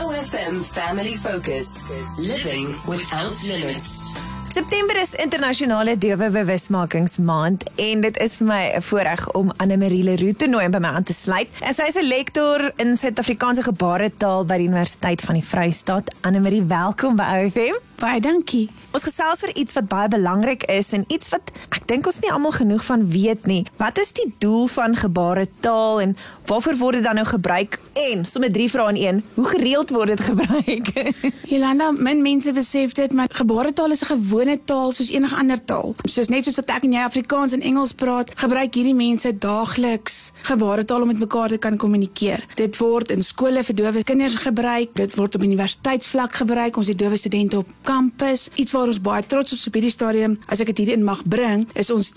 OFM Family Focus. Living without limits. September is internasionale dowe bewusmakingsmaand en dit is vir my 'n voorreg om Anne Marie Leroux te nooi by my aan te sluit. En sy is 'n lektor in Suid-Afrikaanse gebaretaal by die Universiteit van die Vrystaat. Anne Marie, welkom by OFM. Baie dankie. Ons gesels oor iets wat baie belangrik is en iets wat ek dink ons nie almal genoeg van weet nie. Wat is die doel van gebaretaal en waarvoor word dit dan nou gebruik? En sommer drie vrae in een. Hoe gereeld word dit gebruik? Jolanda, min mense besef dit, maar gebaretaal is 'n gewone taal soos enige ander taal. Soos net soos ek en jy Afrikaans en Engels praat, gebruik hierdie mense daagliks gebaretaal om met mekaar te kan kommunikeer. Dit word in skole vir dowe kinders gebruik, dit word op universiteitsvlak gebruik. Ons het dowe studente op kampus. Iets waar ons baie trots is op hierdie stadium, as ek dit hierin mag bring, is ons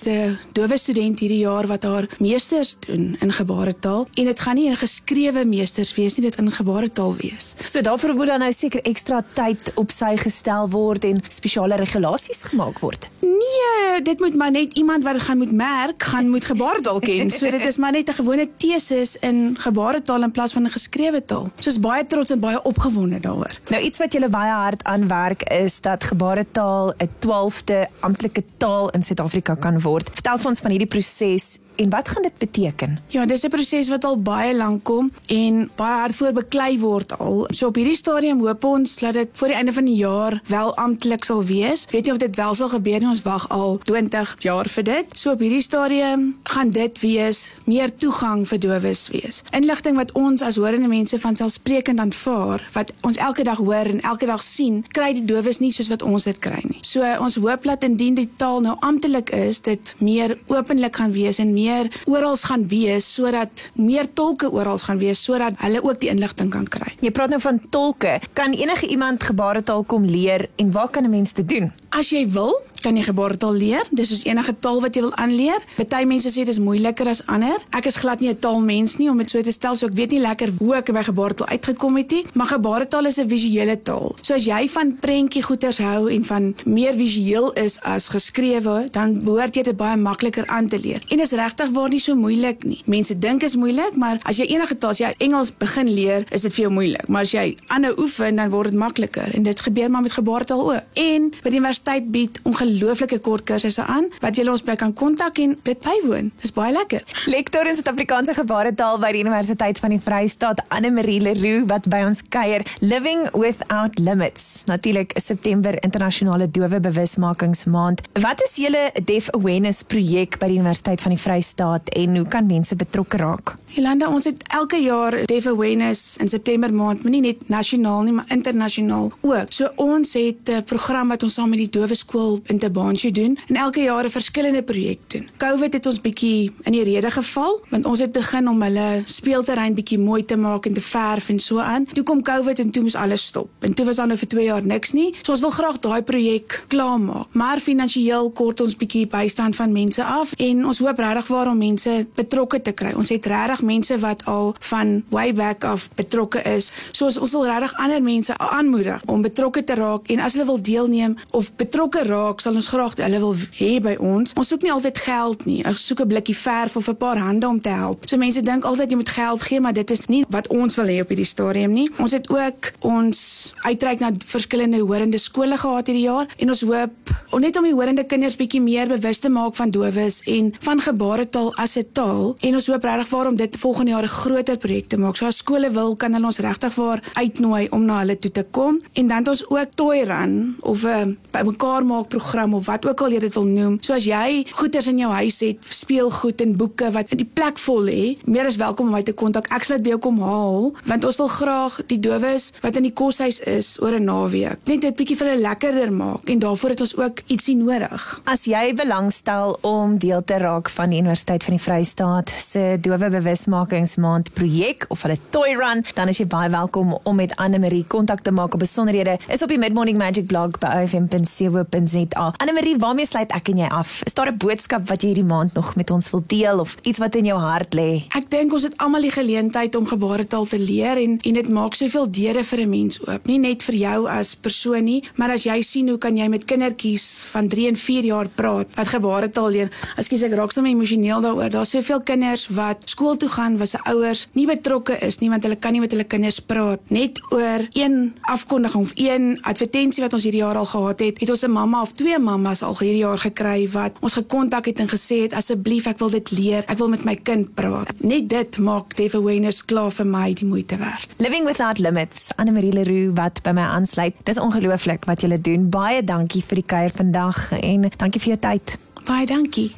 dowe student hierdie jaar wat haar meesters doen in gebaretaal en dit gaan nie 'n geskrewe meesters wees nie, dit gaan gebaretaal wees. So daarvoor moet dan nou seker ekstra tyd op sy gestel word en spesiale regulasies gemaak word. Nee, dit moet maar net iemand wat dit gaan moet merk, gaan moet gebaretaal ken. So dit is maar net 'n gewone teses in gebaretaal in plaas van 'n geskrewe taal. So is baie trots en baie opgewonde daaroor. Nou iets wat julle baie hard aan werk is dat gebaretaal 'n 12de amptelike taal in Suid-Afrika kan word. Vertel vir ons van hierdie proses en wat gaan dit beteken? Ja, dis 'n proses wat al baie lank kom en baie hard voor beklei word al. So op hierdie stadium hoop ons dat dit voor die einde van die jaar wel amptelik sal wees. Weet nie of dit wel sal gebeur nie, ons wag al 20 jaar vir dit. So op hierdie stadium gaan dit wees meer toegang vir dowes wees. Inligting wat ons as horende mense van selfsprekend aanvaar, wat ons elke dag hoor en elke dag sien, kry die dowes nie soos wat ons dit kry nie. So ons hoop dat indien die taal nou amptelik is, dit meer openlik gaan wees en meer meer oral gaan wees sodat meer tolke oral gaan wees sodat hulle ook die inligting kan kry. Jy praat nou van tolke. Kan enige iemand gebaretaal kom leer en waar kan 'n mens dit doen? As jy wil, kan jy gebaretaal leer. Dis soos enige taal wat jy wil aanleer. Party mense sê dis moeiliker as ander. Ek is glad nie 'n taalmens nie om dit so te stel, so ek weet nie lekker hoe ek by gebaretaal uitgekom het nie, maar gebaretaal is 'n visuele taal. So as jy van prentjie goeters hou en van meer visueel is as geskrewe, dan behoort jy dit baie makliker aan te leer. En is regtig waar nie so moeilik nie. Mense dink is moeilik, maar as jy enige taal, as jy Engels begin leer, is dit vir jou moeilik, maar as jy aanhou oefen, dan word dit makliker en dit gebeur maar met gebaretaal ook. En by die universiteit bied ongelooflike kort kursusse aan wat jy ons by kan kontak en dit bywoon. Dis baie lekker. Lektor in Suid-Afrikaanse gebaretaal by die Universiteit van die Vrystaat, Anne Marie Leroux wat by ons kuier, Living Without Limits. Natuurlik is September internasionale dowe bewusmakingsmaand. Wat is julle Deaf Awareness projek by die Universiteit van die Vrystaat en hoe kan mense betrokke raak? Jolanda, ons het elke jaar Deaf Awareness in September maand, nie net nasionaal nie, maar internasionaal ook. So ons het 'n program wat ons saam met die Dowe Skool in Tabanchi doen en elke jaar 'n verskillende projek doen. COVID het ons bietjie in die rede geval, want ons het begin om hulle speelterrein bietjie mooi te maak en te verf en so aan. Toe kom COVID en toe moes alles stop. En toe was daar nou vir 2 jaar niks nie. So ons wil graag daai projek klaarmaak, maar finansiëel kort ons bietjie bystand van mense af en ons hoop regtig waar om mense betrokke te kry. Ons het regtig mense wat al van way back af betrokke is. So ons wil regtig ander mense aanmoedig om betrokke te raak en as hulle wil deelneem of betrokke raak, sal ons graag hulle wil hê by ons. Ons soek nie altyd geld nie. Ons soek 'n blikkie verf of 'n paar hande om te help. So mense dink altyd jy moet geld gee, maar dit is nie wat ons wil hê op hierdie stadium nie. Ons het ook ons uitreik na verskillende horende skole gehad hierdie jaar en ons hoop om net om die horende kinders bietjie meer bewus te maak van dowes en van gebaretaal as 'n taal en ons hoop regtig waarom dit volgende jaar 'n groter projek te maak. So as skole wil, kan hulle ons regtig waar uitnooi om na hulle toe te kom en dan het ons ook toy run of 'n bymekaar maak program of wat ook al jy dit wil noem. So as jy goeders in jou huis het, speelgoed en boeke wat in die plek vol lê, meer as welkom om my te kontak. Ek sal dit by jou kom haal want ons wil graag die dowes wat in die koshuis is oor 'n naweek net dit bietjie vir hulle lekkerder maak en daarvoor het ons ook ietsie nodig. As jy belangstel om deel te raak van die Universiteit van die Vrystaat se dowe bewusmakingsmaand projek of hulle toy run, dan is jy baie welkom om met Anne Marie kontak te maak op besonderhede is op die Mid Morning Magic blog by ofm.co.za. Anne Marie, waarmee sluit ek en jy af? Is daar 'n boodskap wat jy hierdie maand nog met ons wil deel of iets wat in jou hart lê? Ek dink ons het almal die geleentheid om gebaretaal te leer en en dit maak soveel deure vir 'n mens oop. Nie net vir jou as persoon nie, maar as jy sien hoe kan jy met kindertjies van 3 en 4 jaar praat wat gebaretaal leer. Ekskuus ek raak sommer emosioneel daaroor. Daar's soveel kinders wat skool toe gaan waar se ouers nie betrokke is nie want hulle kan nie met hulle kinders praat. Net oor een afkondiging of een advertensie wat ons hierdie jaar al gehad het het ons 'n mamma of twee mammas al hierdie jaar gekry wat ons gekontak het en gesê het asseblief ek wil dit leer. Ek wil met my kind praat. Net dit maak deaf awareness klaar vir my die moeite werd. Living Without Limits. Anne Marie Leroux wat by my aansluit. Dis ongelooflik wat julle doen. Baie dankie vir die kuier vandag en dankie vir jou tyd. Baie dankie.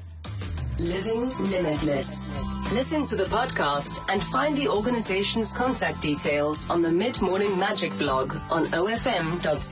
Living Limitless. Listen to the podcast and find the organization's contact details on the Mid Morning Magic blog on ofm.co.za.